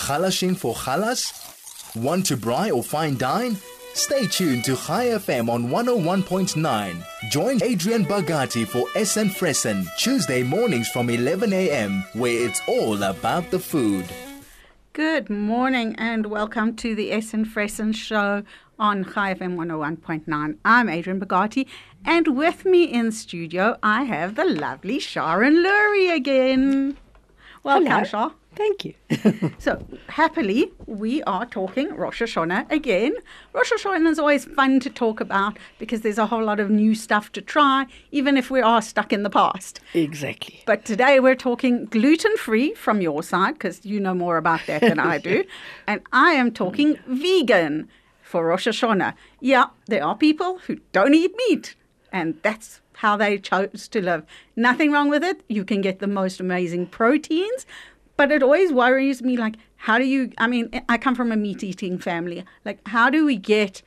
Halashing for halas? Want to braai or fine dine? Stay tuned to Chai FM on 101.9. Join Adrian Bagati for Essen Fressen Tuesday mornings from 11 a.m. where it's all about the food. Good morning and welcome to the Essen Fressen show on Chai FM 101.9. I'm Adrian Bagati and with me in studio I have the lovely Sharon Lurie again. Welcome, Hello. Shah. Thank you. So, happily, we are talking Rosh Hashanah again. Rosh Hashanah is always fun to talk about because there's a whole lot of new stuff to try, even if we are stuck in the past. exactly. But today we're talking gluten free from your side because you know more about that than I do. And I am talking vegan for Rosh Hashanah. Yeah, there are people who don't eat meat, and that's how they chose to live. Nothing wrong with it. You can get the most amazing proteins. But it always worries me like, how do you? I mean, I come from a meat eating family. Like, how do we get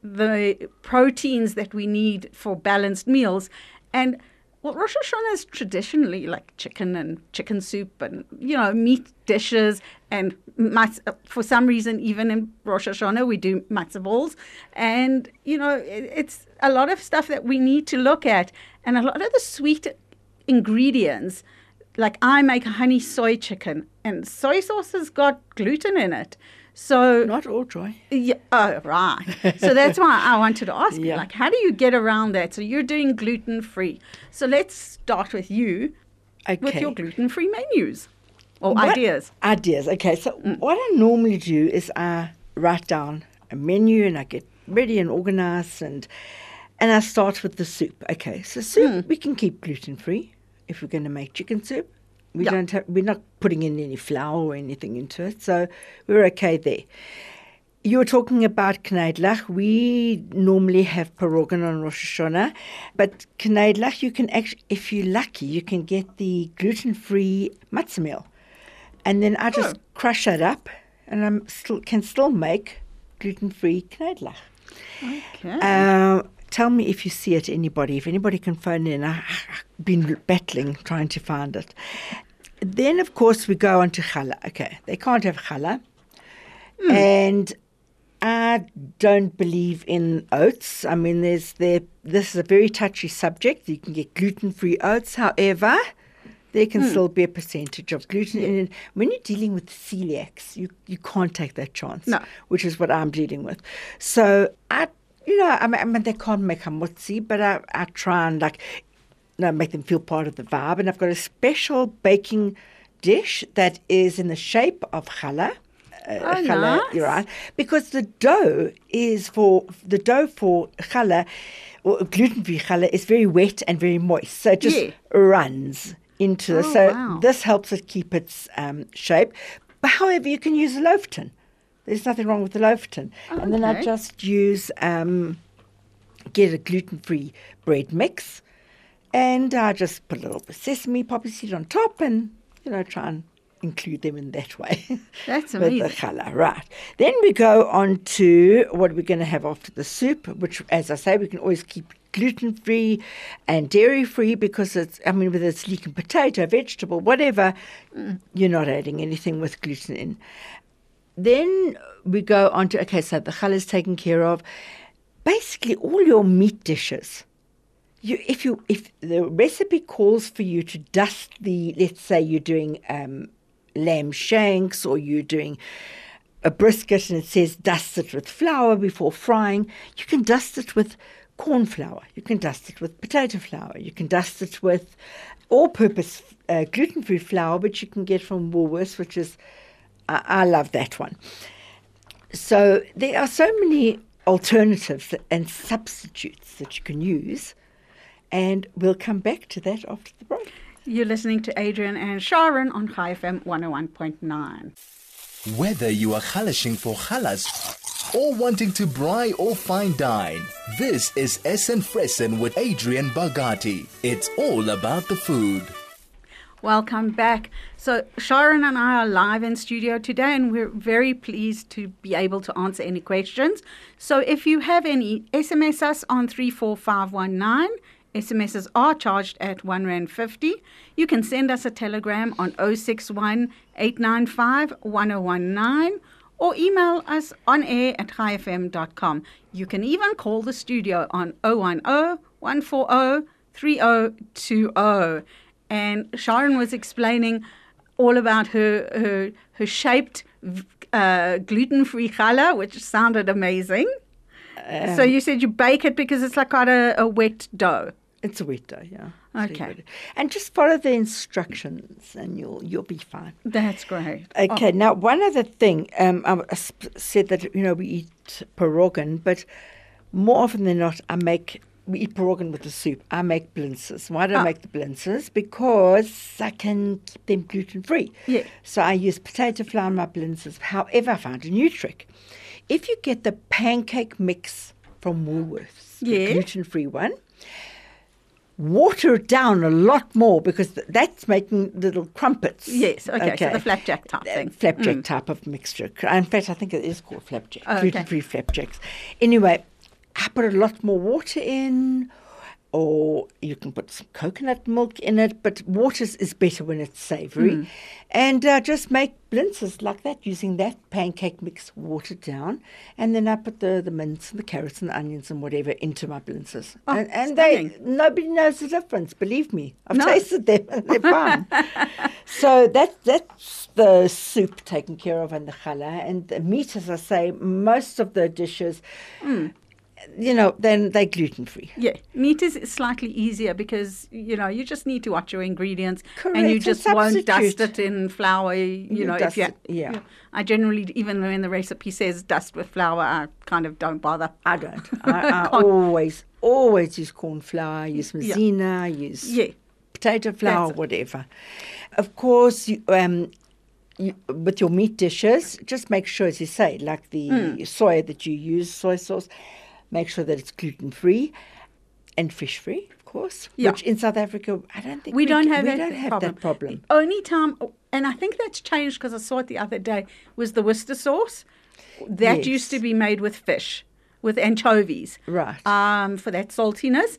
the proteins that we need for balanced meals? And well, Rosh Hashanah is traditionally like chicken and chicken soup and, you know, meat dishes. And for some reason, even in Rosh Hashanah, we do matzah balls. And, you know, it, it's a lot of stuff that we need to look at. And a lot of the sweet ingredients, like I make a honey soy chicken, and soy sauce has got gluten in it. So Not all joy. yeah, oh, right. So that's why I wanted to ask you, like, how do you get around that? So you're doing gluten free. So let's start with you Okay. with your gluten free menus or What- ideas. Ideas. Okay. So Mm. what I normally do is I write down a menu and I get ready and organized and and I start with the soup. Okay. So soup Mm. we can keep gluten free if we're going to make chicken soup. We Yeah. don't have, we're not putting in any flour or anything into it, so we're okay there. You were talking about kneidlach. We normally have parogan on Rosh Hashanah, but kneidlach you can actually, if you're lucky, you can get the gluten-free matzah meal, and then I just Oh. crush that up, and I'm still can still make gluten-free kneidlach. Okay. Um, tell me if you see it, anybody. If anybody can phone in, I, I've been battling trying to find it. Then, of course, we go on to challah. Okay, they can't have challah. Hmm. And I don't believe in oats. I mean, there's there. This is a very touchy subject. You can get gluten-free oats. However, there can hmm. still be a percentage of gluten in it. When you're dealing with celiacs, you, you can't take that chance. No. Which is what I'm dealing with. So I, you know, I mean, I mean they can't make hamotzi, but I, I try and like, you know, make them feel part of the vibe. And I've got a special baking dish that is in the shape of challah. Uh, Oh, challah, nice. you're right. Because the dough is for the dough for challah, or gluten-free challah, is very wet and very moist, so it just Yeah. runs into the. Oh, So wow. this helps it keep its um, shape. But however, you can use a loaf tin. There's nothing wrong with the loaf tin. And then I just use um, get a gluten-free bread mix, and I just put a little bit of sesame poppy seed on top, and you know try and include them in that way. That's with the amazing. challah, right? Then we go on to what we're going to have after the soup, which, as I say, we can always keep gluten-free and dairy-free because it's. I mean, whether it's leek and potato, vegetable, whatever, you're not adding anything with gluten in. Then we go on to okay, so the challah is taken care of. Basically, all your meat dishes. You, if you if the recipe calls for you to dust the, let's say you're doing um, lamb shanks or you're doing a brisket and it says dust it with flour before frying, you can dust it with corn flour. You can dust it with potato flour. You can dust it with all-purpose uh, gluten-free flour, which you can get from Woolworths, which is I, I love that one. So there are so many alternatives and substitutes that you can use, and we'll come back to that after the break. You're listening to Adrian and Sharon on Chai FM 101.9. Whether you are halashing for halas or wanting to braai or fine dine, this is Essen Fressen with Adrian Bagati. It's all about the food. Welcome back. So, Sharon and I are live in studio today, and we're very pleased to be able to answer any questions. So, if you have any, SMS us on 34519. SMSs are charged at 1 Rand 50. You can send us a telegram on 061 895 1019 or email us on air at chaifm.com. You can even call the studio on 010 140 3020. And Sharon was explaining all about her her, her shaped uh, gluten-free challah, which sounded amazing. so you said you bake it because it's like quite a, a wet dough. It's a wet dough, yeah. Okay. And just follow the instructions and you'll you'll be fine. That's great. Okay, now one other thing, um, I I said that you know we eat pierogan, but more often than not, I make we eat pierogan with the soup. I make blintzes. Why do I Ah. make the blintzes? Because I can keep them gluten free. Yeah. So I use potato flour in my blintzes. However, I found a new trick. If you get the pancake mix from Woolworths, Yeah. the gluten free one, water it down a lot more because th- that's making little crumpets. Yes, okay, so the flapjack type Uh, thing. Flapjack Mm. type of mixture. In fact, I think it is called flapjack. Oh, okay. Gluten free flapjacks. Anyway, I put a lot more water in, or you can put some coconut milk in it, but water is- better when it's savory. Mm. And uh, just make blintzes like that using that pancake mix watered down. And then I put the, the mince and the carrots and the onions and whatever into my blintzes. Oh, and and they, nobody knows the difference, believe me. I've No. tasted them and they're fine. so that that's the soup taken care of and the challah. And the meat, as I say, most of the dishes, Hmm. You know, then they're gluten free. Yeah, meat is slightly easier because you know you just need to watch your ingredients, and you just a won't dust it in flour. You, You know, if you, it, yeah. I generally, even when the recipe says dust with flour, I kind of don't bother. I don't. I, I always, always use corn flour, use Yeah. use Yeah, potato flour, That's it. whatever. Of course, you, um, you, with your meat dishes, just make sure, as you say, like the Hmm. soy that you use, soy sauce, make sure that it's gluten free and fish free, of course. Yeah. Which in South Africa, I don't think we don't g- have we that don't have problem. that problem. The only time, and I think that's changed because I saw it the other day, was the Worcester sauce. That used to be made with fish, with anchovies. Right. um, for that saltiness.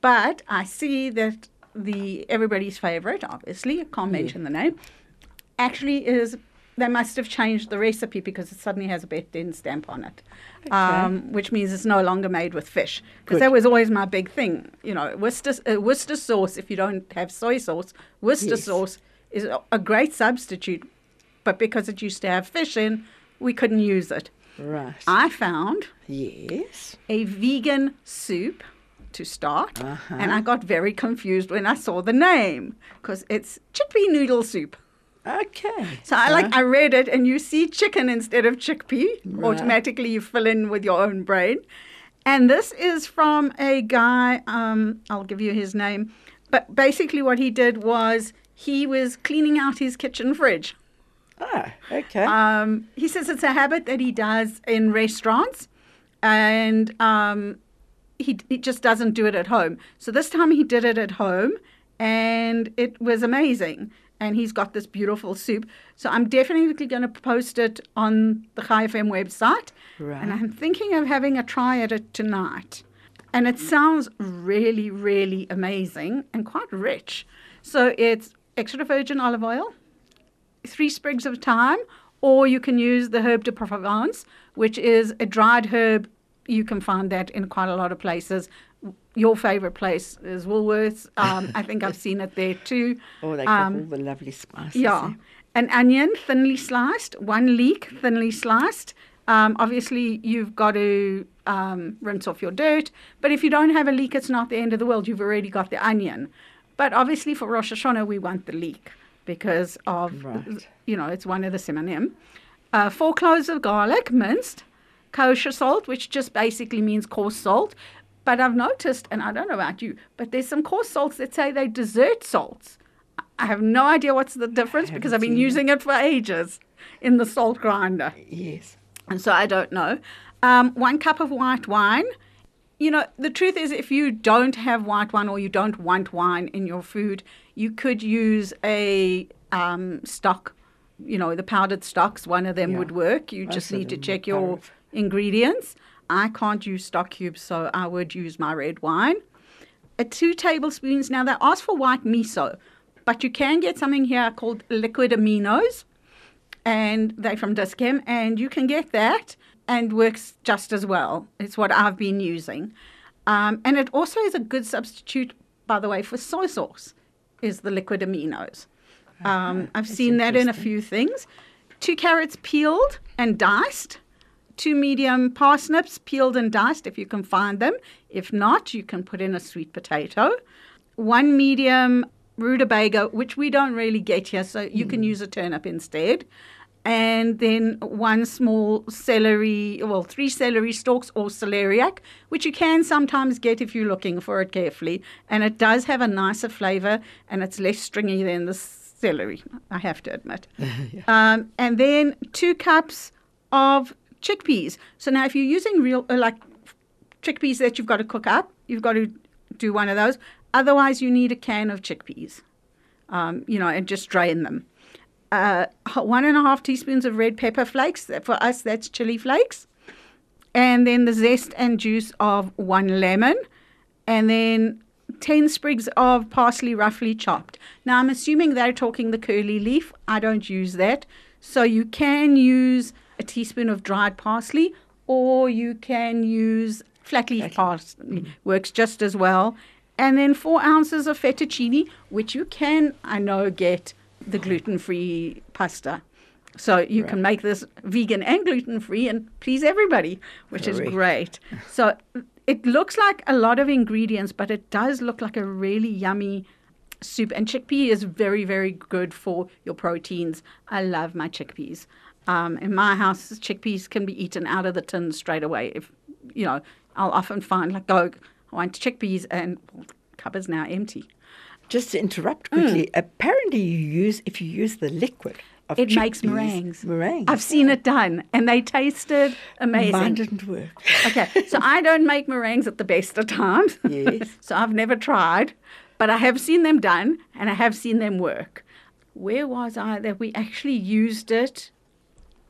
But I see that the everybody's favorite, obviously, I can't mention the name, actually is they must have changed the recipe because it suddenly has a bet din stamp on it, um, which means it's no longer made with fish. Because that was always my big thing, you know, Worcester, uh, Worcester sauce. If you don't have soy sauce, Worcester Yes. sauce is a- a great substitute. But because it used to have fish in, we couldn't use it. right. I found yes. a vegan soup to start, Uh-huh. and I got very confused when I saw the name because it's chickpea noodle soup. Okay. So I like I read it, and you see chicken instead of chickpea. Right. Automatically, you fill in with your own brain. And this is from a guy. Um, I'll give you his name, but basically, what he did was he was cleaning out his kitchen fridge. Ah, okay. Um, he says it's a habit that he does in restaurants, and um, he, he just doesn't do it at home. So this time he did it at home, and it was amazing. And he's got this beautiful soup. So I'm definitely going to post it on the Chai FM website. Right. And I'm thinking of having a try at it tonight. And it sounds really, really amazing and quite rich. So it's extra virgin olive oil, three sprigs of thyme, or you can use the herb de Provence, which is a dried herb. You can find that in quite a lot of places. Your favorite place is Woolworths. Um, I think I've seen it there too. oh, they got um, all the lovely spices. Yeah. An onion, thinly sliced, one leek, thinly sliced. Um, obviously, you've got to um, rinse off your dirt. But if you don't have a leek, it's not the end of the world. You've already got the onion. But obviously, for Rosh Hashanah, we want the leek because of, Right. you know, it's one of the simonim. Uh, four cloves of garlic, minced. Kosher salt, which just basically means coarse salt. But I've noticed, and I don't know about you, but there's some coarse salts that say they're dessert salts. I have no idea what's the difference because I've been using it for ages in the salt grinder. Yes. And so I don't know. Um, one cup of white wine. You know, the truth is, if you don't have white wine or you don't want wine in your food, you could use a um, stock. You know, the powdered stocks, one of them Yeah. would work. You Most just need to check your ingredients. I can't use stock cubes, so I would use my red wine. uh, two tablespoons. Now they ask for white miso, but you can get something here called liquid aminos, and they're from Dis-Chem, and you can get that and works just as well. It's what I've been using, um, and it also is a good substitute, by the way, for soy sauce. Is the liquid aminos. Um, I've that's seen that in a few things. Two carrots peeled and diced. Two medium parsnips peeled and diced if you can find them. If not, you can put in a sweet potato. One medium rutabaga, which we don't really get here, so you can use a turnip instead. And then one small celery, well, three celery stalks or celeriac, which you can sometimes get if you're looking for it carefully. And it does have a nicer flavor and it's less stringy than the celery, I have to admit. um, and then two cups of chickpeas. So now, if you're using real, uh, like chickpeas that you've got to cook up, you've got to do one of those. Otherwise, you need a can of chickpeas, um, you know, and just drain them. Uh, one and a half teaspoons of red pepper flakes. For us, that's chili flakes. And then the zest and juice of one lemon. And then 10 sprigs of parsley roughly chopped. Now, I'm assuming they're talking the curly leaf. I don't use that. So you can use a teaspoon of dried parsley or you can use flat leaf parsley. Works just as well. And then four ounces of fettuccine, which you can, I know, get the gluten free pasta. So you can make this vegan and gluten free and please everybody, which is great. So it looks like a lot of ingredients, but it does look like a really yummy soup. And chickpea is very, very good for your proteins. I love my chickpeas. Um, in my house, chickpeas can be eaten out of the tin straight away. If you know, I'll often find like, oh, I want chickpeas, and well, the cupboard's now empty. Just to interrupt Mm. quickly, apparently you use if you use the liquid of It makes chickpeas- meringues. Meringues. I've seen it done, and they tasted amazing. Mine didn't work. Okay, so I don't make meringues at the best of times. Yes. so I've never tried, but I have seen them done and I have seen them work. Where was I that we actually used it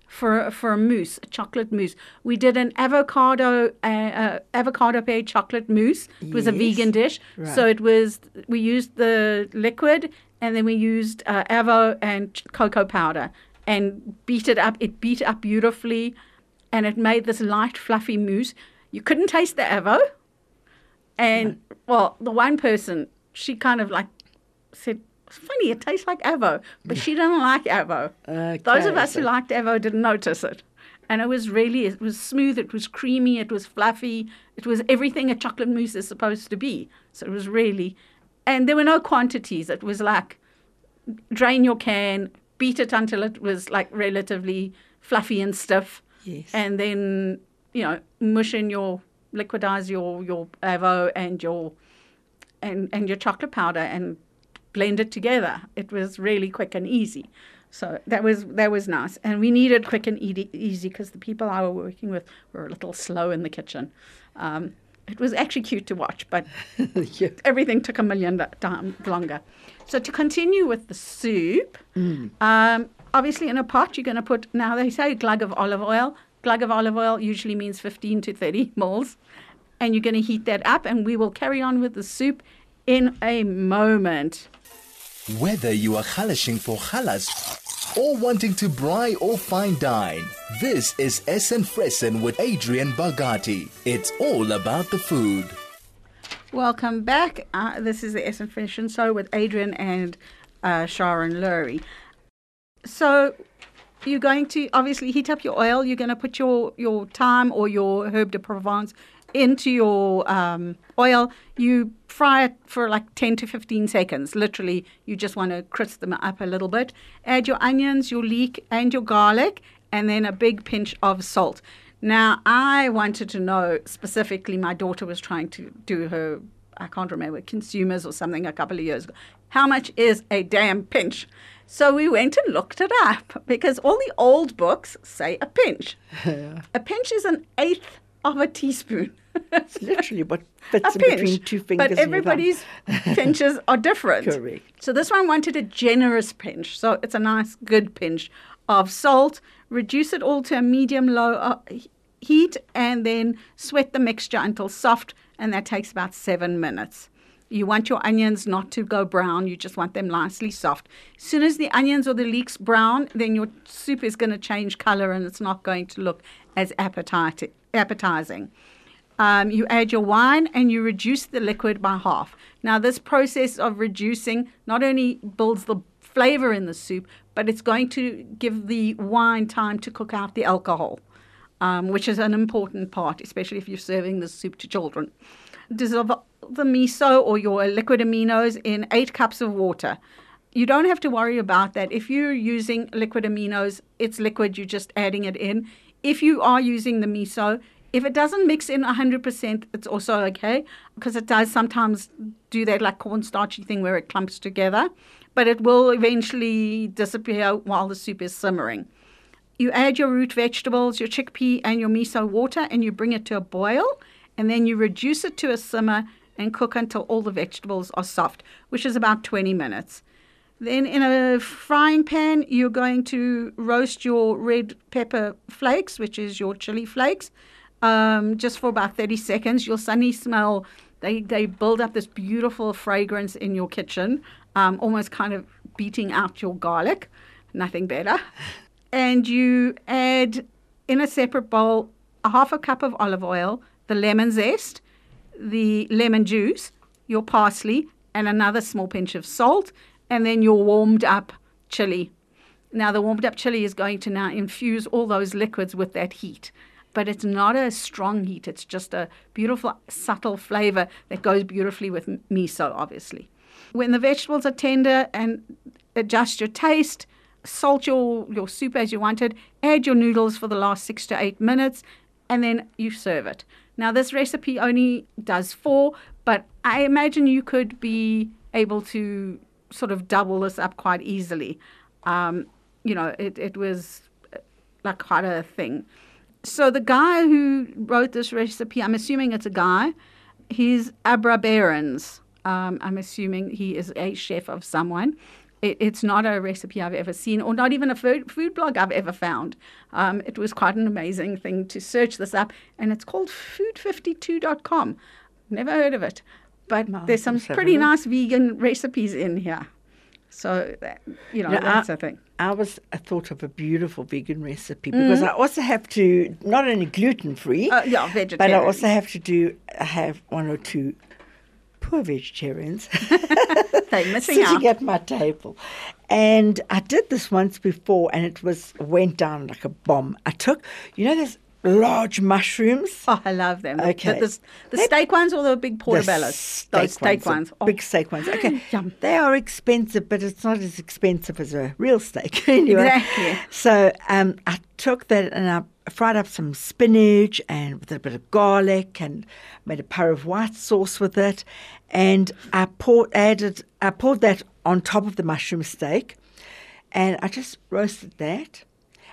for for a mousse, a chocolate mousse? We did an avocado uh, uh, avocado pear chocolate mousse. It was a vegan dish, so it was we used the liquid and then we used uh, avo and ch- cocoa powder and beat it up. It beat up beautifully, and it made this light, fluffy mousse. You couldn't taste the avo, and well, the one person she kind of like said, "It's funny, it tastes like avo," but she didn't like avo. Those of Okay, us who liked avo didn't notice it. And it was really, it was smooth, it was creamy, it was fluffy, it was everything a chocolate mousse is supposed to be. So it was really, and there were no quantities. It was like drain your can, beat it until it was like relatively fluffy and stiff, Yes. and then you know mush in your liquidize your your avo and your and and your chocolate powder and blend it together. It was really quick and easy. So that was that was nice, and we needed quick and easy easy because the people I were working with were a little slow in the kitchen. Um, it was actually cute to watch, but yeah. everything took a million times longer. So to continue with the soup, um, obviously in a pot you're going to put now they say a glug of olive oil. Glug of olive oil usually means 15 to 30 moles, and you're going to heat that up. And we will carry on with the soup in a moment. Whether you are halashing for halas or wanting to braai or fine dine, this is Essen Fressen with Adrian Bagati. It's all about the food. Welcome back. Uh, this is the Essen Fressen Show with Adrian and uh, Sharon Lurie. So you're going to obviously heat up your oil. You're going to put your, your thyme or your herb de Provence into your um, oil. You fry it for like 10 to 15 seconds. Literally, you just want to crisp them up a little bit. Add your onions, your leek, and your garlic, and then a big pinch of salt. Now, I wanted to know specifically, my daughter was trying to do her, I can't remember, consumers or something a couple of years ago. How much is a damn pinch? So we went and looked it up because all the old books say a pinch. a pinch is an eighth of a teaspoon. It's literally what fits in between two fingers. but and your thumb. everybody's pinches are different. Correct. So this one wanted a generous pinch. So it's a nice, good pinch of salt. Reduce it all to a medium low uh, heat and then sweat the mixture until soft. And that takes about seven minutes. You want your onions not to go brown, you just want them nicely soft. As soon as the onions or the leeks brown, then your soup is going to change color and it's not going to look as appetite- appetizing. Um, you add your wine and you reduce the liquid by half. Now, this process of reducing not only builds the flavor in the soup, but it's going to give the wine time to cook out the alcohol, um, which is an important part, especially if you're serving the soup to children. Dissolve the miso or your liquid aminos in eight cups of water. You don't have to worry about that. If you're using liquid aminos, it's liquid, you're just adding it in. If you are using the miso, if it doesn't mix in 100%, it's also okay because it does sometimes do that like cornstarchy thing where it clumps together, but it will eventually disappear while the soup is simmering. You add your root vegetables, your chickpea, and your miso water, and you bring it to a boil, and then you reduce it to a simmer and cook until all the vegetables are soft, which is about 20 minutes. Then in a frying pan, you're going to roast your red pepper flakes, which is your chili flakes, um, just for about 30 seconds. You'll suddenly smell, they, they build up this beautiful fragrance in your kitchen, um, almost kind of beating out your garlic. Nothing better. And you add in a separate bowl a half a cup of olive oil, the lemon zest, the lemon juice, your parsley, and another small pinch of salt, and then your warmed up chili. Now, the warmed up chili is going to now infuse all those liquids with that heat but it's not a strong heat. It's just a beautiful, subtle flavor that goes beautifully with miso, obviously. When the vegetables are tender and adjust your taste, salt your, your soup as you want it, add your noodles for the last six to eight minutes, and then you serve it. Now, this recipe only does four, but I imagine you could be able to sort of double this up quite easily. Um, you know, it, it was uh, like quite a thing so the guy who wrote this recipe, I'm assuming it's a guy, he's Abra Berens. Um, I'm assuming he is a chef of someone. It, it's not a recipe I've ever seen, or not even a food, food blog I've ever found. Um, it was quite an amazing thing to search this up, and it's called food52.com. Never heard of it, but No, there's some let's have a pretty nice vegan recipes in here. So, that, you know, that's I- a thing. I was I thought of a beautiful vegan recipe because I also have to not only gluten free, Uh, yeah, but I also have to do I have one or two poor vegetarians sitting out. at my table. And I did this once before and it was went down like a bomb. I took you know those large mushrooms? Oh, I love them. Okay. The, the, the They- steak ones or the big The portobellos? Those steak the ones. Oh, Big steak ones. Okay. Yum. They are expensive, but it's not as expensive as a real steak. anyway. Exactly. So um, I took that and I fried up some spinach and with a bit of garlic and made a par of white sauce with it. And I poured, added, I poured that on top of the mushroom steak. And I just roasted that.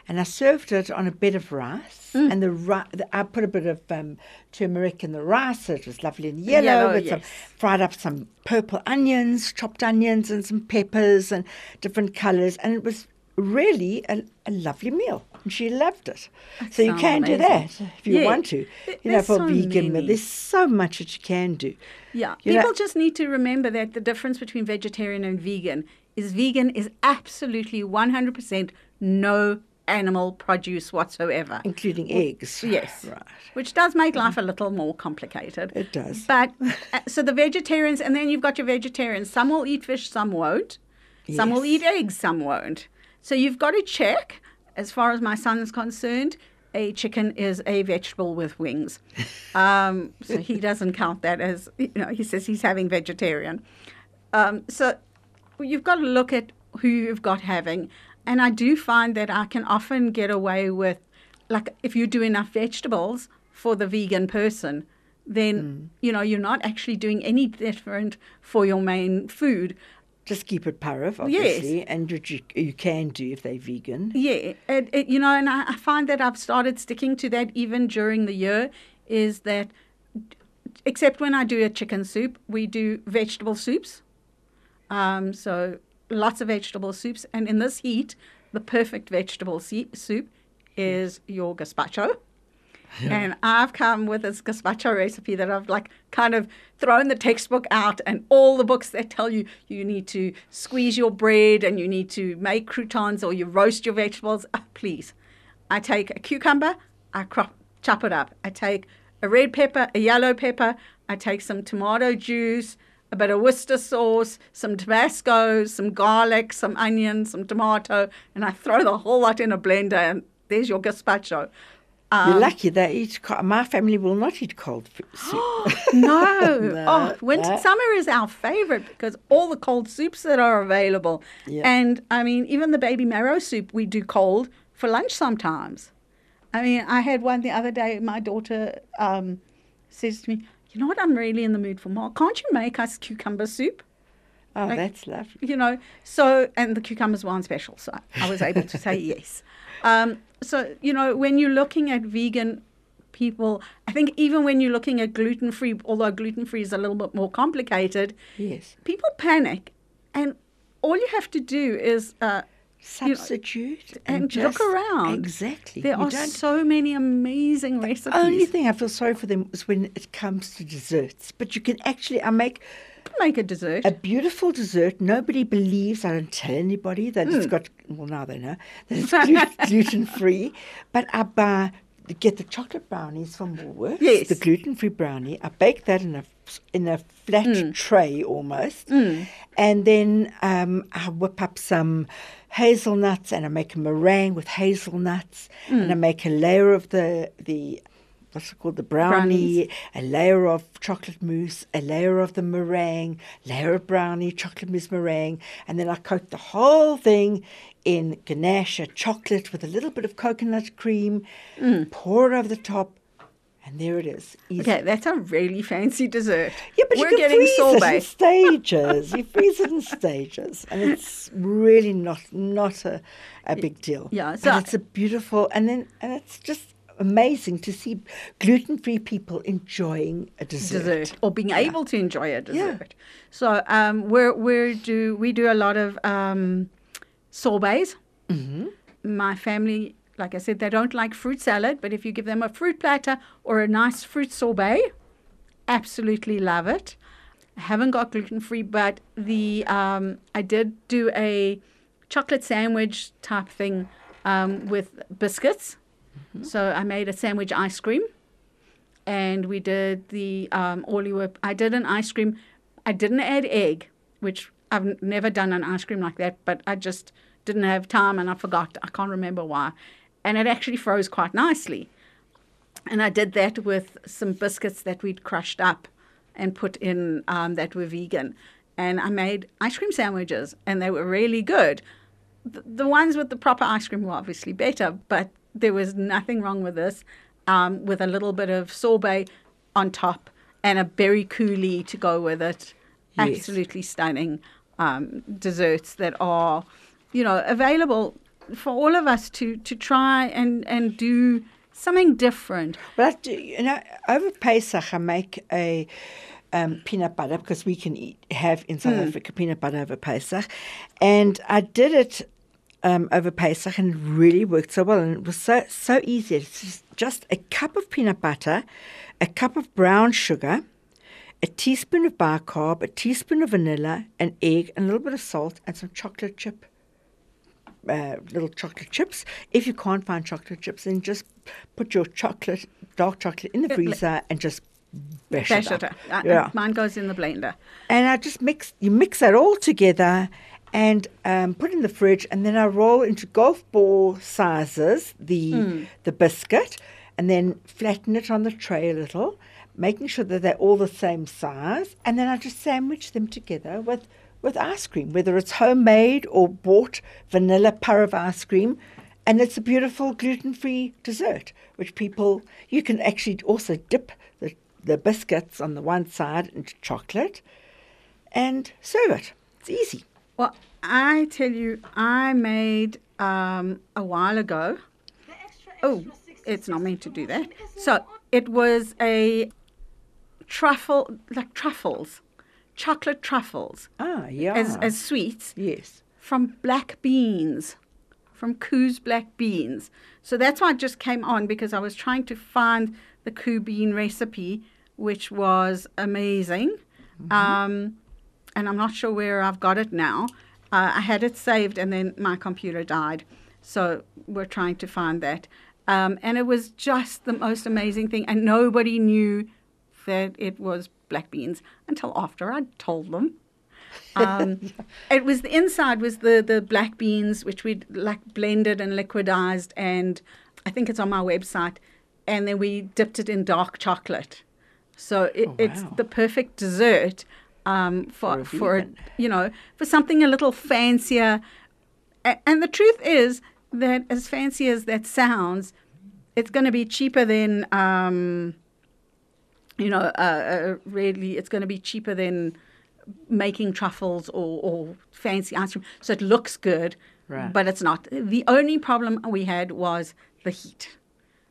And I served it on a bed of rice. Mm. And the, ri- the I put a bit of um, turmeric in the rice, so it was lovely and yellow. Yellow, with some, fried up some purple onions, chopped onions, and some peppers and different colours. And it was really a, a lovely meal. And she loved it. so you can do that if you Yeah. want to. You know, there's for so vegan many. There's so much that you can do. Yeah, You know- people just need to remember that the difference between vegetarian and vegan is vegan is absolutely 100% no animal produce whatsoever. Including eggs. Yes. Right. Which does make life a little more complicated. It does. But uh, so the vegetarians, and then you've got your vegetarians. Some will eat fish, some won't. Some will eat eggs, some won't. So you've got to check, as far as my son's concerned, a chicken is a vegetable with wings. Um, so he doesn't count that as, you know, he says he's having vegetarian. Um, so you've got to look at who you've got having. And I do find that I can often get away with, like, if you do enough vegetables for the vegan person, then, you know, you're not actually doing any different for your main food. Just keep it parav, Yes. obviously, and you, you can do if they're vegan. Yeah, it, it, you know, and I, I find that I've started sticking to that even during the year. Is that except when I do a chicken soup, we do vegetable soups. Um, so lots of vegetable soups, and in this heat, the perfect vegetable se- soup is your gazpacho. And I've come with this gazpacho recipe that I've like kind of thrown the textbook out and all the books that tell you you need to squeeze your bread and you need to make croutons or you roast your vegetables. Ah, please. I take a cucumber, I crop, chop it up. I take a red pepper, a yellow pepper, I take some tomato juice, a bit of Worcester sauce, some Tabasco, some garlic, some onion, some tomato, and I throw the whole lot in a blender and there's your gazpacho. Um, You're lucky they eat. co- My family will not eat cold soup. no. No, oh, winter no. summer is our favorite because all the cold soups that are available. Yeah. And I mean, even the baby marrow soup we do cold for lunch sometimes. I mean, I had one the other day. My daughter um, says to me, "You know what? I'm really in the mood for more. Can't you make us cucumber soup?" oh, Like- that's lovely. you know so and the cucumbers were on special so i was able to say yes um, so you know when you're looking at vegan people i think even when you're looking at gluten-free although gluten-free is a little bit more complicated Yes. people panic and all you have to do is uh, you know, Substitute and look around. Exactly. there You are so many amazing recipes The only thing I feel sorry for them is when it comes to desserts. But you can actually, I make make a dessert a beautiful dessert. Nobody believes. I don't tell anybody that Hmm. it's got. Well, now they know that it's gluten free. But I buy get the chocolate brownies from Woolworths. Yes. The gluten free brownie. I bake that in a in a flat Hmm. tray almost, and then um, I whip up some hazelnuts and I make a meringue with hazelnuts, and Hmm. I make a layer of the the what's it called the brownie, Brownies. a layer of chocolate mousse, a layer of the meringue, layer of brownie, chocolate mousse meringue, and then I coat the whole thing in ganache chocolate with a little bit of coconut cream, pour it over the top, and there it is. Easy. okay that's a really fancy dessert Yeah, but we're you can getting freeze it in sorbet stages. you freeze it in stages, and it's really not not a, a big deal. yeah, But so- it's a beautiful, and then and it's just amazing to see gluten-free people enjoying a dessert. dessert or being able to enjoy a dessert. Yeah. So um, we're we do we do a lot of um, sorbets. Mm-hmm. My family, like I said, they don't like fruit salad, but if you give them a fruit platter or a nice fruit sorbet, absolutely love it. I haven't got gluten free, but the um, I did do a chocolate sandwich type thing um, with biscuits. So I made a sandwich ice cream and we did the um, Orley Whip. I did an ice cream. I didn't add egg, which I've never done an ice cream like that, but I just didn't have time and I forgot. I can't remember why. And it actually froze quite nicely. And I did that with some biscuits that we'd crushed up and put in um, that were vegan. And I made ice cream sandwiches, and they were really good. The, the ones with the proper ice cream were obviously better, but there was nothing wrong with this. Um, with a little bit of sorbet on top and a berry coulis to go with it. Yes. Absolutely stunning um, desserts that are, you know, available for all of us to to try and and do something different. Do, you know, over Pesach I make a um, peanut butter because we can eat have in South Africa peanut butter over Pesach, and I did it um, over Pesach and it really worked so well, and it was so so easy. It's just, just a cup of peanut butter, a cup of brown sugar. A teaspoon of bicarb, a teaspoon of vanilla, an egg, and a little bit of salt, and some chocolate chip uh, little chocolate chips. If you can't find chocolate chips, then just put your chocolate, dark chocolate, in the freezer and just bash, Bash it it. up. Uh, Yeah. Mine goes in the blender. And I just mix. You mix that all together and um, put in the fridge, and then I roll into golf ball sizes the the biscuit, and then flatten it on the tray a little, making sure that they're all the same size, and then I just sandwich them together with with ice cream, whether it's homemade or bought vanilla parav ice cream. And it's a beautiful gluten-free dessert, which people you can actually also dip the, the biscuits on the one side into chocolate, and serve it. It's easy. Well, I tell you, I made um, a while ago. Oh, it's not meant to do that. So it was a truffle, like truffles, chocolate truffles Ah, yeah. as, as sweets yes. from black beans. from Koo's black beans. So that's why I just came on because I was trying to find the Koo bean recipe, which was amazing. Um, and I'm not sure where I've got it now. Uh, I had it saved and then my computer died. So we're trying to find that. Um, and it was just the most amazing thing. And nobody knew that it was black beans until after I'd told them. Um, it was the inside was the the black beans which we like blended and liquidized, and I think it's on my website. And then we dipped it in dark chocolate, so it, Oh, it's the perfect dessert um, for For a for, vegan. you know for something a little fancier. A- And the truth is that as fancy as that sounds, it's going to be cheaper than um, you know, uh, uh, really, it's going to be cheaper than making truffles or, or fancy ice cream. So it looks good, Right. but it's not. The only problem we had was the heat.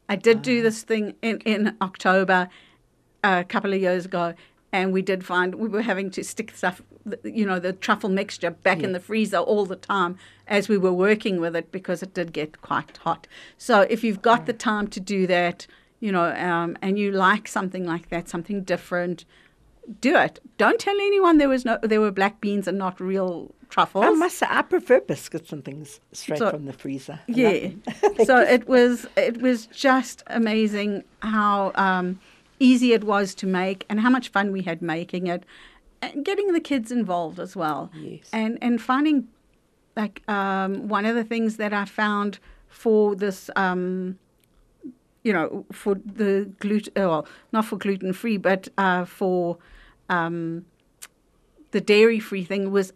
I did do this thing in, in October a couple of years ago, and we did find we were having to stick stuff, you know, the truffle mixture back in the freezer all the time as we were working with it because it did get quite hot. So if you've got the time to do that, you know, um, and you like something like that, something different, do it. Don't tell anyone there was no there were black beans and not real truffles. I must say, I prefer biscuits and things straight So- from the freezer. I Yeah. so it was it was just amazing how um, easy it was to make and how much fun we had making it, and getting the kids involved as well. Yes. And and finding like um, one of the things that I found for this. Um, you know, for the gluten, well, not for gluten free, but uh, for um, the dairy free thing was,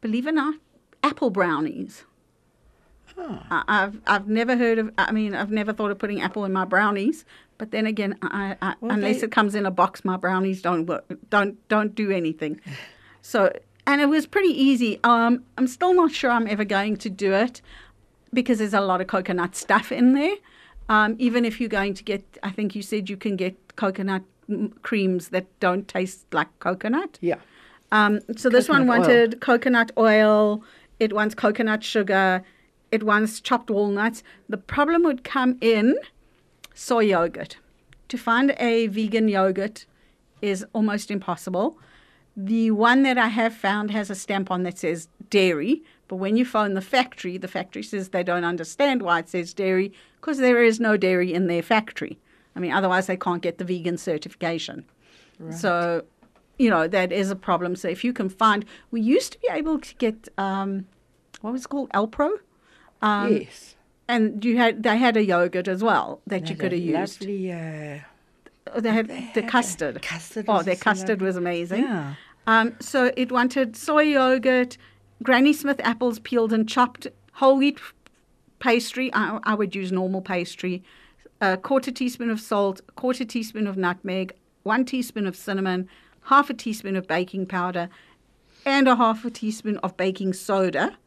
believe it or not, apple brownies. I- I've I've never heard of. I mean, I've never thought of putting apple in my brownies. But then again, I, I, Well, unless they- it comes in a box, my brownies don't work. Don't don't do anything. So and it was pretty easy. Um, I'm still not sure I'm ever going to do it because there's a lot of coconut stuff in there. Um, even if you're going to get, I think you said you can get coconut creams that don't taste like coconut. Yeah. Um, so this one Coconut oil. wanted coconut oil. It wants coconut sugar. It wants chopped walnuts. The problem would come in soy yogurt. To find a vegan yogurt is almost impossible. The one that I have found has a stamp on that says dairy, but when you phone the factory, the factory says they don't understand why it says dairy because there is no dairy in their factory. I mean, otherwise they can't get the vegan certification. So, you know, that is a problem. So if you can find, we used to be able to get, um, what was it called, Alpro? Um, yes. And you had they had a yogurt as well that you could have used. Lovely. Uh, Oh, They had the had custard. custard Oh, their custard lovely. was amazing. Yeah. Um, so it wanted soy yogurt, Granny Smith apples peeled and chopped, whole wheat pastry. I, I would use normal pastry. A quarter teaspoon of salt, a quarter teaspoon of nutmeg, one teaspoon of cinnamon, half a teaspoon of baking powder, and a half a teaspoon of baking soda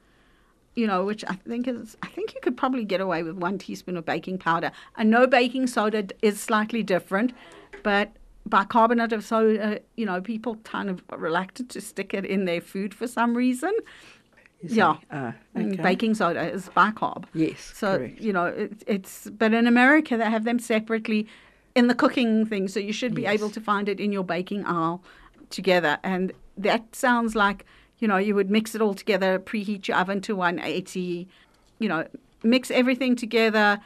you know, which I think is, I think you could probably get away with one teaspoon of baking powder. I know baking soda is slightly different, but bicarbonate of soda, you know, people kind of are reluctant to stick it in their food for some reason. you Yeah. ah, Mm, okay. Baking soda is bicarb. Yes, So, correct. you know, it, it's, but in America, they have them separately in the cooking thing. So you should be able to find it in your baking aisle together. And that sounds like, you know, you would mix it all together, preheat your oven to 180, you know, mix everything together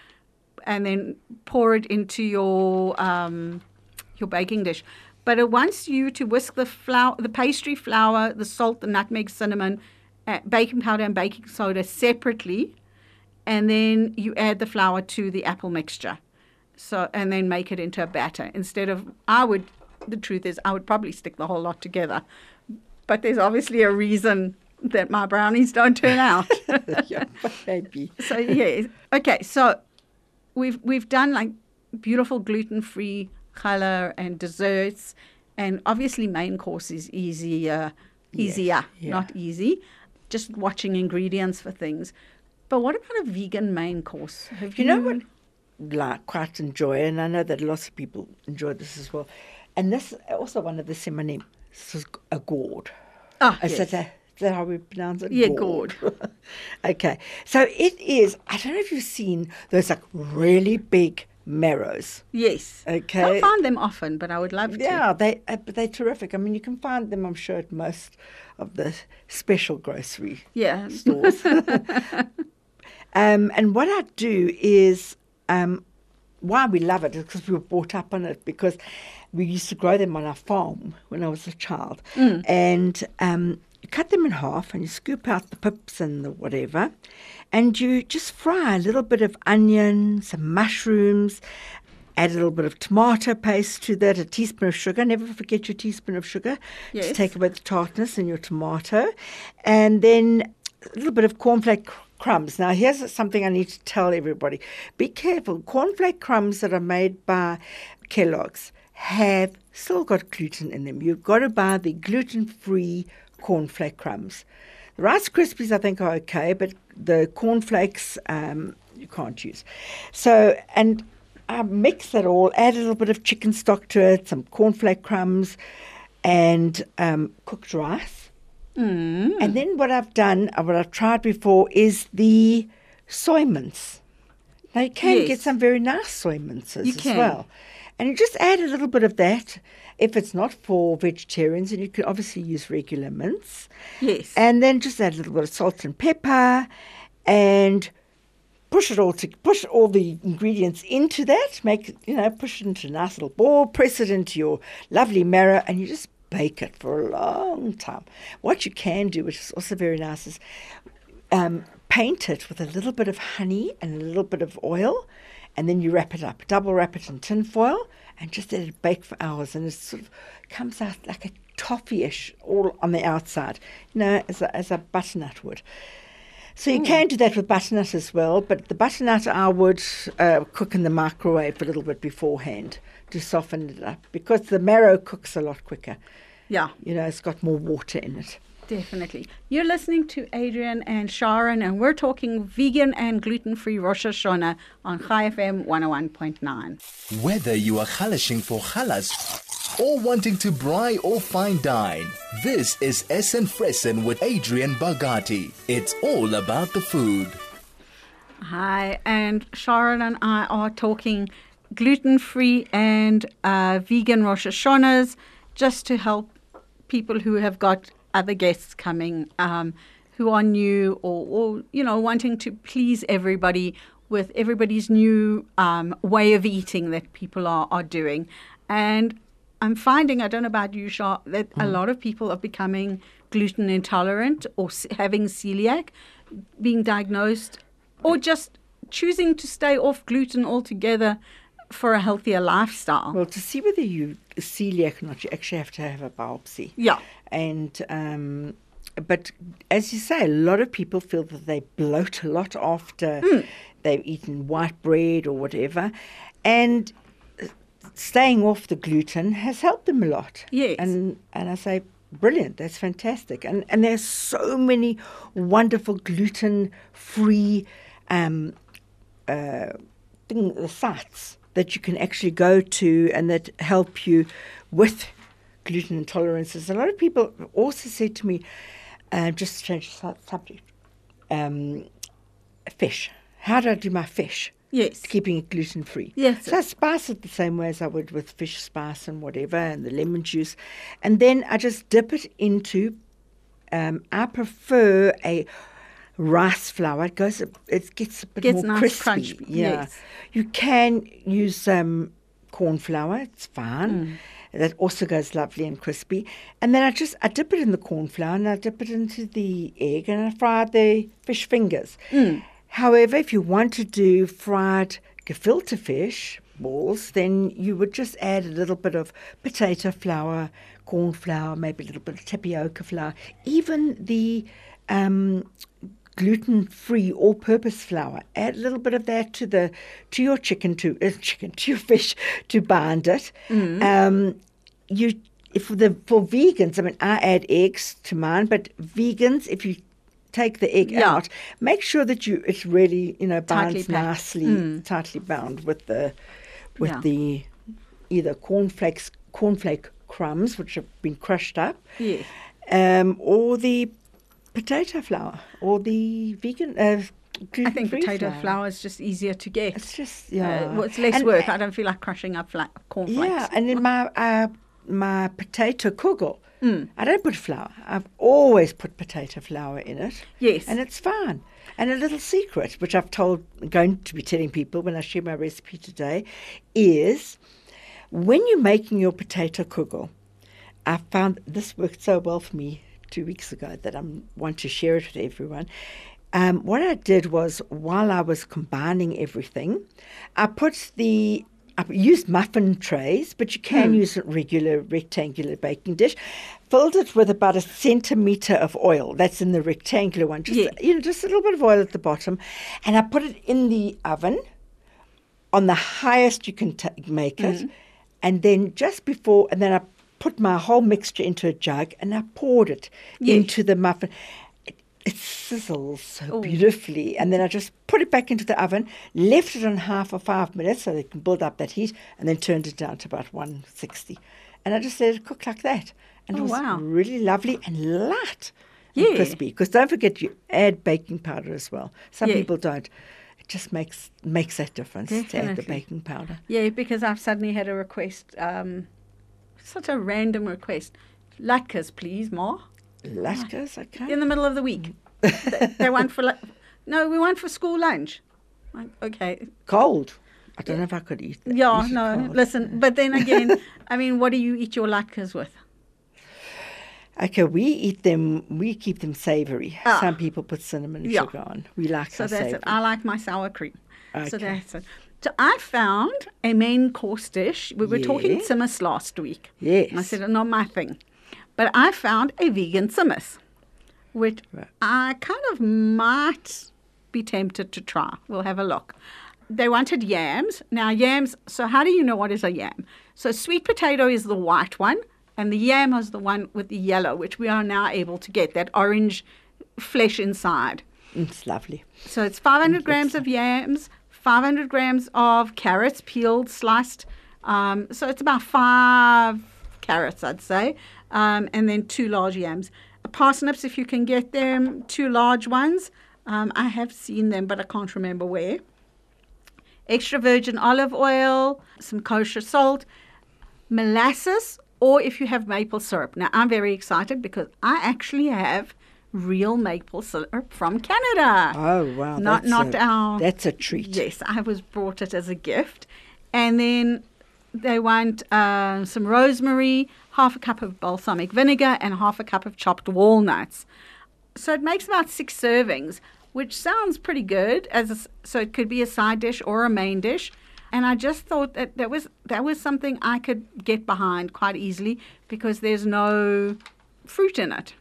and then pour it into your um, your baking dish. But it wants you to whisk the flour, the pastry flour, the salt, the nutmeg, cinnamon, uh, baking powder, and baking soda separately, and then you add the flour to the apple mixture. So and then make it into a batter. Instead of, I would, the truth is, I would probably stick the whole lot together. But there's obviously a reason that my brownies don't turn out. yeah, maybe. so yeah, okay. So we've we've done like beautiful gluten free challah and desserts, and obviously main course is easier, easier, yeah. not easy. Just watching ingredients for things. But what about a vegan main course? Have You know what? Like quite enjoy, and I know that lots of people enjoy this as well. And this also one of the simonim. This is a gourd. Ah, Is yes. it a that how we pronounce it? Yeah, gourd. okay. So it is, I don't know if you've seen those like really big marrows. Yes. Okay. Don't find them often, but I would love to. Yeah, they uh, they're terrific. I mean, you can find them, I'm sure, at most of the special grocery Yeah. stores. um, and what I do is, um, why we love it is because we were brought up on it because we used to grow them on our farm when I was a child. And um, you cut them in half and you scoop out the pips and the whatever. And you just fry a little bit of onion, some mushrooms, add a little bit of tomato paste to that, a teaspoon of sugar. Never forget your teaspoon of sugar Yes. to take away the tartness in your tomato. And then a little bit of cornflake crumbs. Now, here's something I need to tell everybody be careful. Cornflake crumbs that are made by Kellogg's have still got gluten in them. You've got to buy the gluten free cornflake crumbs. The Rice Krispies, I think, are okay, but the cornflakes um, you can't use. So, and I mix it all, add a little bit of chicken stock to it, some cornflake crumbs, and um, cooked rice. Mm. And then what I've done, uh, what I've tried before, is the soy mince. Now you can get some very nice soy minces You as can. well. And you just add a little bit of that. If it's not for vegetarians, and you can obviously use regular mince. Yes. And then just add a little bit of salt and pepper and push it all to push all the ingredients into that. Make you know, push it into a nice little ball, press it into your lovely marrow, and you just bake it for a long time. What you can do, which is also very nice, is um, paint it with a little bit of honey and a little bit of oil, and then you wrap it up. Double wrap it in tin foil and just let it bake for hours, and it sort of comes out like a toffee-ish all on the outside, you know, as a, as a butternut would. So you can do that with butternut as well, but the butternut I would uh, cook in the microwave a little bit beforehand to soften it up because the marrow cooks a lot quicker. yeah. You know, it's got more water in it. Definitely. You're listening to Adrian and Sharon, and we're talking vegan and gluten free Rosh Hashanah on Chai FM 101.9. Whether you are halashing for halas or wanting to braai or fine dine, this is Essen Fressen with Adrian Bagati. It's all about the food. Hi, and Sharon and I are talking gluten free and uh, vegan Rosh Hashanahs just to help people who have got other guests coming um, who are new or, or, you know, wanting to please everybody with everybody's new um, way of eating that people are, are doing. And I'm finding, I don't know about you, Shah, that a lot of people are becoming gluten intolerant or having celiac, being diagnosed, or just choosing to stay off gluten altogether for a healthier lifestyle. Well, to see whether you celiac or not, you actually have to have a biopsy. Yeah. And um, but as you say, a lot of people feel that they bloat a lot after Hmm. they've eaten white bread or whatever, and staying off the gluten has helped them a lot. Yes. And and I say. Brilliant! That's fantastic, and and there's so many wonderful gluten-free um, uh, thing, the sites that you can actually go to and that help you with gluten intolerances. A lot of people also said to me, uh, just to change the subject, um, fish. How do I do my fish? Yes. Keeping it gluten free. Yes. So I spice it the same way as I would with fish spice and whatever, and the lemon juice. And then I just dip it into, um, I prefer a rice flour. It goes, it gets a bit Gets more nice crispy. crunch, Yeah. yes. You can use um, corn flour. It's fine. That also goes lovely and crispy. And then I just I dip it in the corn flour and I dip it into the egg and I fry the fish fingers. However, if you want to do fried gefilte fish balls, then you would just add a little bit of potato flour, corn flour, maybe a little bit of tapioca flour, even the um, gluten-free all-purpose flour. Add a little bit of that to the to your chicken to uh, chicken to your fish to bind it. Um, you if the for vegans, I mean, I add eggs to mine, but vegans, if you take the egg Yeah. out, make sure that you it's really you know binds nicely, tightly bound with the with Yeah. the either cornflakes cornflake crumbs which have been crushed up Yes. um, or the potato flour or the vegan. Uh, I think potato flour is just easier to get. It's just Uh, yeah. well, it's less And- work. I don't feel like crushing up fla- cornflakes. Yeah, and in my uh, my potato kugel, Mm. I don't put flour. I've always put potato flour in it. Yes. and it's fine. And a little secret, which I've told, going to be telling people when I share my recipe today, is when you're making your potato kugel, I found this worked so well for me two weeks ago that I want to share it with everyone. Um, what I did was while I was combining everything, I put the I used muffin trays, but you can use a regular rectangular baking dish. Filled it with about a centimetre of oil. That's in the rectangular one. Just Yeah. you know, just a little bit of oil at the bottom, and I put it in the oven on the highest you can ta make it, and then just before, and then I put my whole mixture into a jug and I poured it Yeah. into the muffin. It, it sizzles so beautifully, and then I just put it back into the oven, left it on high for five minutes so they can build up that heat, and then turned it down to about 160, and I just let it cook like that, and Oh, it was wow. really lovely and light. and Yeah. crispy. Because don't forget you add baking powder as well. Some Yeah. people don't. It just makes makes that difference to add the baking powder. Yeah, because I've suddenly had a request, um, such a random request. Latkes, please, Ma. Latkes, okay. In the middle of the week. they, they want for, lu- no, we want for school lunch. Like, okay. Cold. I don't know if I could eat that. Yeah, eat no, cold. listen, but then again, I mean, what do you eat your latkes with? Okay, we eat them. We keep them savoury. Ah. Some people put cinnamon and Yeah. sugar on. We like So that's savoury. it. I like my sour cream. So that's it. So I found a main course dish. We were talking Yeah. tzimmus last week. Yes. And I said, not my thing. But I found a vegan tzimmus, which Right. I kind of might be tempted to try. We'll have a look. They wanted yams. Now, yams, so how do you know what is a yam? So, sweet potato is the white one, and the yam is the one with the yellow, which we are now able to get, that orange flesh inside. It's lovely. So it's 500 grams of yams, 500 grams of carrots, peeled, sliced. Um, so it's about five carrots, I'd say, um, and then two large yams. Parsnips, if you can get them, two large ones. Um, I have seen them, but I can't remember where. Extra virgin olive oil, some kosher salt, molasses, or if you have maple syrup. Now, I'm very excited because I actually have real maple syrup from Canada. Oh wow! Not that's not a, our. That's a treat. Yes, I was brought it as a gift, and then they want uh, some rosemary, half a cup of balsamic vinegar, and half a cup of chopped walnuts. So it makes about six servings, which sounds pretty good. As a so, it could be a side dish or a main dish. And I just thought that that was that was something I could get behind quite easily because there's no fruit in it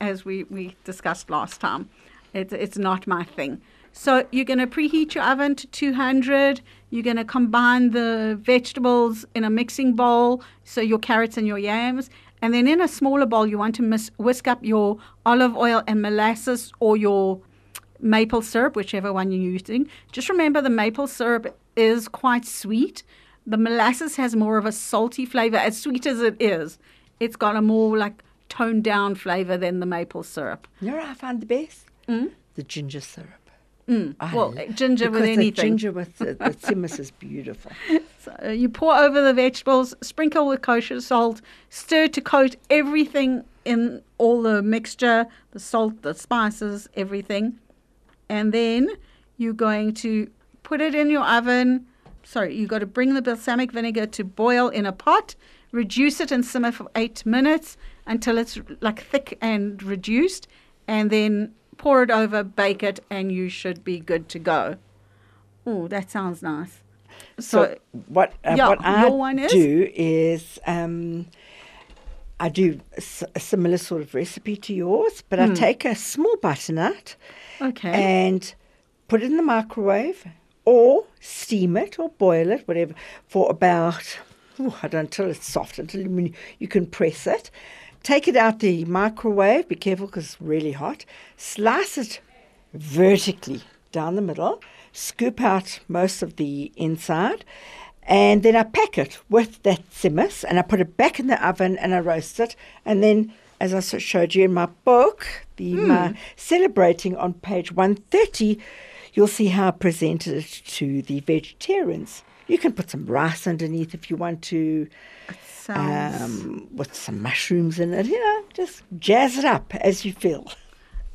as we, we discussed last time. It's, it's not my thing. So you're going to preheat your oven to 200. You're going to combine the vegetables in a mixing bowl, so your carrots and your yams. And then in a smaller bowl, you want to mis- whisk up your olive oil and molasses or your maple syrup, whichever one you're using. Just remember the maple syrup is quite sweet. The molasses has more of a salty flavor, as sweet as it is. It's got a more like toned down flavor than the maple syrup. You know what I find the best? The ginger syrup. Mm. I Well, ginger with because the anything. ginger with the, the tzimmus is beautiful. So you pour over the vegetables, sprinkle with kosher salt, stir to coat everything in all the mixture, the salt, the spices, everything. And then you're going to put it in your oven. Sorry, you've got to bring the balsamic vinegar to boil in a pot, reduce it and simmer for eight minutes until it's like thick and reduced, and then pour it over, bake it, and you should be good to go. Oh, that sounds nice. So, So, what uh, yeah, what I is? do is um, I do a similar sort of recipe to yours, but Hmm. I take a small butternut okay. and put it in the microwave or steam it or boil it, whatever, for about, oh, I don't until it's soft, until you, you can press it. Take it out the microwave, be careful because it's really hot. Slice it vertically down the middle, scoop out most of the inside, and then I pack it with that tzimmus and I put it back in the oven and I roast it and then as I showed you in my book, the hmm. my celebrating on page 130, you'll see how I presented it to the vegetarians. You can put some rice underneath if you want to, um, with some mushrooms in it. You know, just jazz it up as you feel.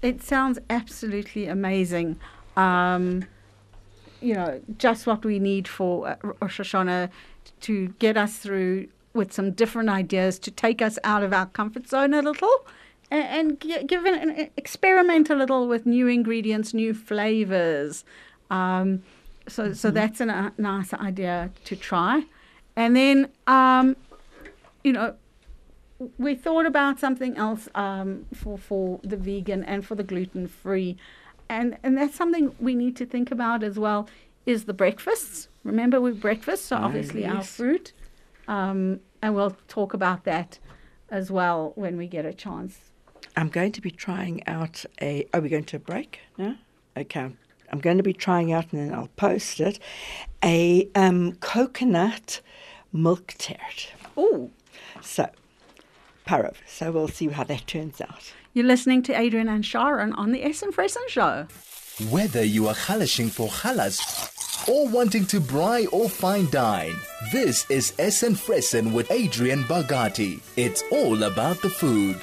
It sounds absolutely amazing. Um, you know, just what we need for uh, Rosh Hashanah to get us through with some different ideas to take us out of our comfort zone a little and, and give an, experiment a little with new ingredients, new flavors. Um, so, so that's a nice idea to try. And then, um, you know, we thought about something else um, for for the vegan and for the gluten free, and and that's something we need to think about as well. Is the breakfasts? Remember, with breakfast, so obviously our fruit, um, and we'll talk about that as well when we get a chance. I'm going to be trying out a. Are we going to a break? No? Okay. I'm going to be trying out, and then I'll post it, a um, coconut milk tart. Oh, So, parov. So we'll see how that turns out. you're listening to Adrian and Sharon on the Essen Fressen Show. Whether you are halashing for halas or wanting to braai or fine dine, this is Essen Fressen with Adrian Bagati. It's all about the food.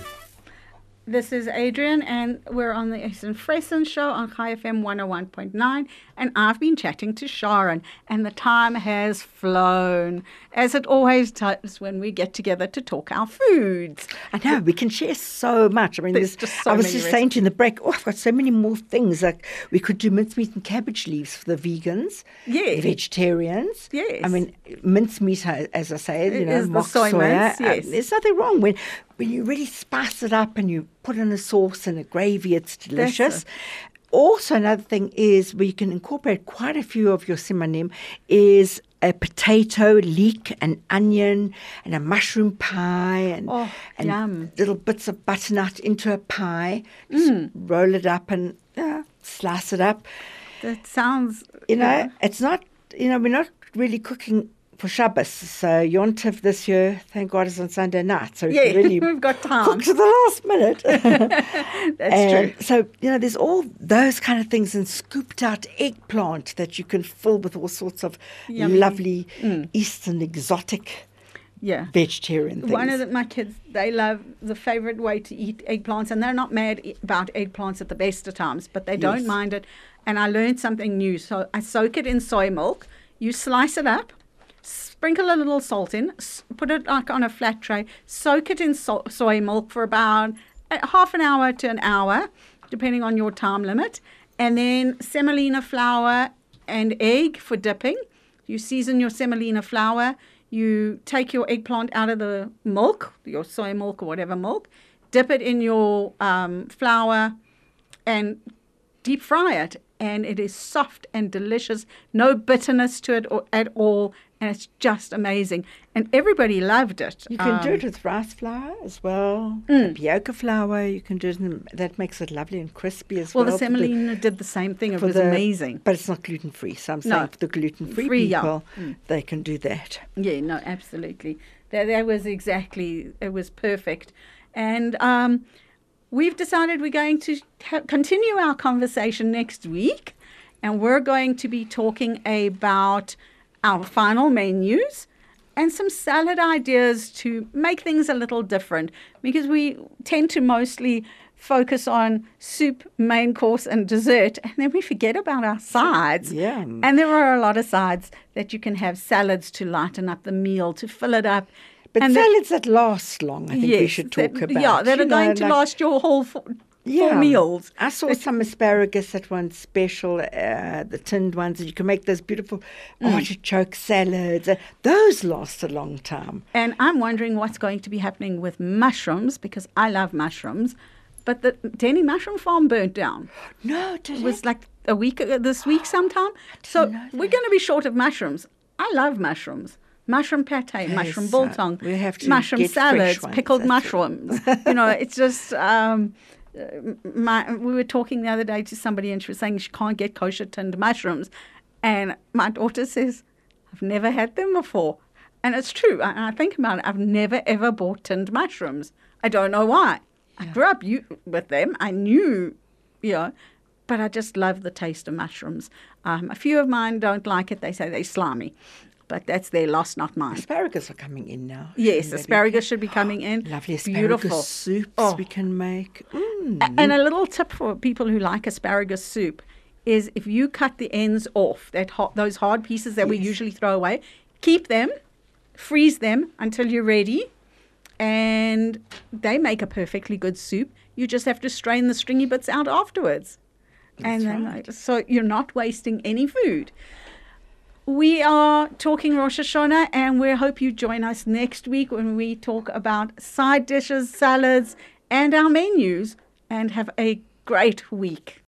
This is Adrian, and we're on the Essen Fressen show on Chai FM 101.9. And I've been chatting to Sharon, and the time has flown, as it always does when we get together to talk our foods. I know we can share so much. I mean, There's there's just so many. I was just saying to you in the break. Oh, I've got so many more things. Like we could do mincemeat and cabbage leaves for the vegans, Yes. vegetarians. Yes. I mean, mincemeat, as I say, you It know, is the mock soy soya, mince, uh, yes. there's nothing wrong when when you really spice it up and you put in a sauce and a gravy. It's delicious. Also, another thing is where you can incorporate quite a few of your simanim is a potato leek, an onion, and a mushroom pie, and, Oh, and little bits of butternut into a pie. Just Mm. roll it up and uh, slice it up. That sounds. You know, it's not. You know, we're not really cooking for Shabbos. So Yontif this year, thank God, is on Sunday night. So Yeah, really we've got time. cook to the last minute. That's And true. So, you know, there's all those kind of things and scooped out eggplant that you can fill with all sorts of Yummy. Mm. lovely Eastern exotic Yeah. vegetarian things. One of the, my kids, they love the favorite way to eat eggplants, and they're not mad about eggplants at the best of times, but they don't Yes. mind it. And I learned something new. So I soak it in soy milk. You slice it up, sprinkle a little salt in, put it like on a flat tray, soak it in so- soy milk for about half an hour to an hour, depending on your time limit, and then semolina flour and egg for dipping. You season your semolina flour. You take your eggplant out of the milk, your soy milk or whatever milk, dip it in your um, flour, and deep fry it. And it is soft and delicious, no bitterness to it or, at all, and it's just amazing. And everybody loved it. You can do Um, it with rice flour as well, Mm. tapioca flour. You can do it, in, that makes it lovely and crispy as Well, well. the semolina did the same thing. It was the- amazing. But it's not gluten free. So I'm No. saying for the gluten free Free, yeah. people, Mm. they can do that. Yeah, no, absolutely. That that was exactly it was perfect, and um, we've decided we're going to ha- continue our conversation next week, and we're going to be talking about our final menus and some salad ideas to make things a little different because we tend to mostly focus on soup, main course, and dessert, and then we forget about our sides. Yeah. And there are a lot of sides that you can have salads to lighten up the meal, to fill it up. But and salads that last long, I think we should talk that- about. Yeah, that you are going know, to like- last your whole four, four meals. I saw some asparagus at one special, uh, the tinned ones, and you can make those beautiful Mm. artichoke salads. Uh, those last a long time. And I'm wondering what's going to be happening with mushrooms because I love mushrooms. But the Denny Mushroom Farm burnt down. No, did It was like a week ago, this week sometime. So we're going to be short of mushrooms. I love mushrooms. Mushroom pate, mushroom biltong, we have to mushroom salads, ones, pickled mushrooms. you know, it's just. Um, uh, my, we were talking the other day to somebody, and she was saying she can't get kosher tinned mushrooms, and my daughter says, "I've never had them before," and it's true. I, I think about it. I've never ever bought tinned mushrooms. I don't know why. I grew up you, with them. I knew, you know, but I just love the taste of mushrooms. Um, a few of mine don't like it. They say they're slimy, but that's their loss, not mine. Asparagus are coming in now. Yes, shouldn't they be? asparagus should be coming in. Lovely asparagus Beautiful. soups Oh. we can make. Mm. And a little tip for people who like asparagus soup is if you cut the ends off, that hot, those hard pieces that we usually throw away, keep them, freeze them until you're ready, and they make a perfectly good soup. You just have to strain the stringy bits out afterwards. and That's then, right. so you're not wasting any food. We are talking Rosh Hashanah, and we hope you join us next week when we talk about side dishes, salads, and our menus. And have a great week.